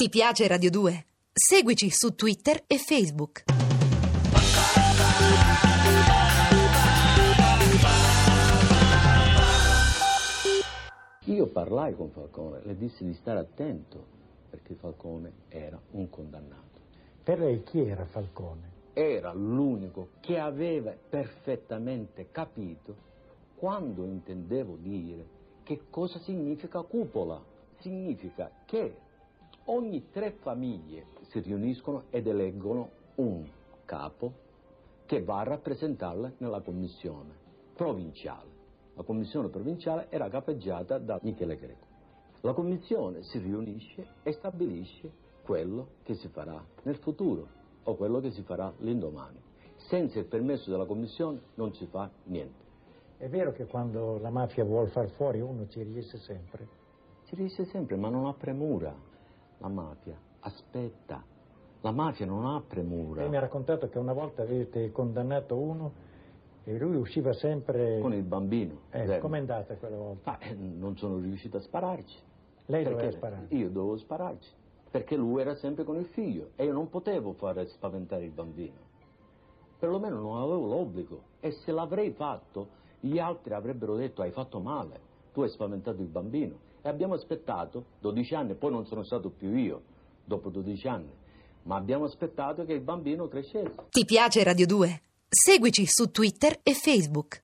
Ti piace Radio 2? Seguici su Twitter e Facebook. Io parlai con Falcone, le dissi di stare attento perché Falcone era un condannato. Per lei chi era Falcone? Era l'unico che aveva perfettamente capito quando intendevo dire che cosa significa cupola. Significa che ogni tre famiglie si riuniscono ed eleggono un capo che va a rappresentarle nella commissione provinciale. La commissione provinciale era capeggiata da Michele Greco. La commissione si riunisce e stabilisce quello che si farà nel futuro o quello che si farà l'indomani. Senza il permesso della commissione non si fa niente. È vero che quando la mafia vuole far fuori uno ci riesce sempre? Ci riesce sempre, ma non ha premura. La mafia aspetta. La mafia non ha premura. Lei mi ha raccontato che una volta avete condannato uno e lui usciva sempre... Con il bambino. Eh, com'è andata quella volta? Ma eh, non sono riuscito a spararci. Lei Perché doveva sparare. Io dovevo spararci. Perché lui era sempre con il figlio e io non potevo fare spaventare il bambino. Perlomeno non avevo l'obbligo. E se l'avrei fatto, gli altri avrebbero detto hai fatto male, tu hai spaventato il bambino. E abbiamo aspettato 12 anni, poi non sono stato più io dopo 12 anni, ma abbiamo aspettato che il bambino crescesse. Ti piace Radio 2? Seguici su Twitter e Facebook.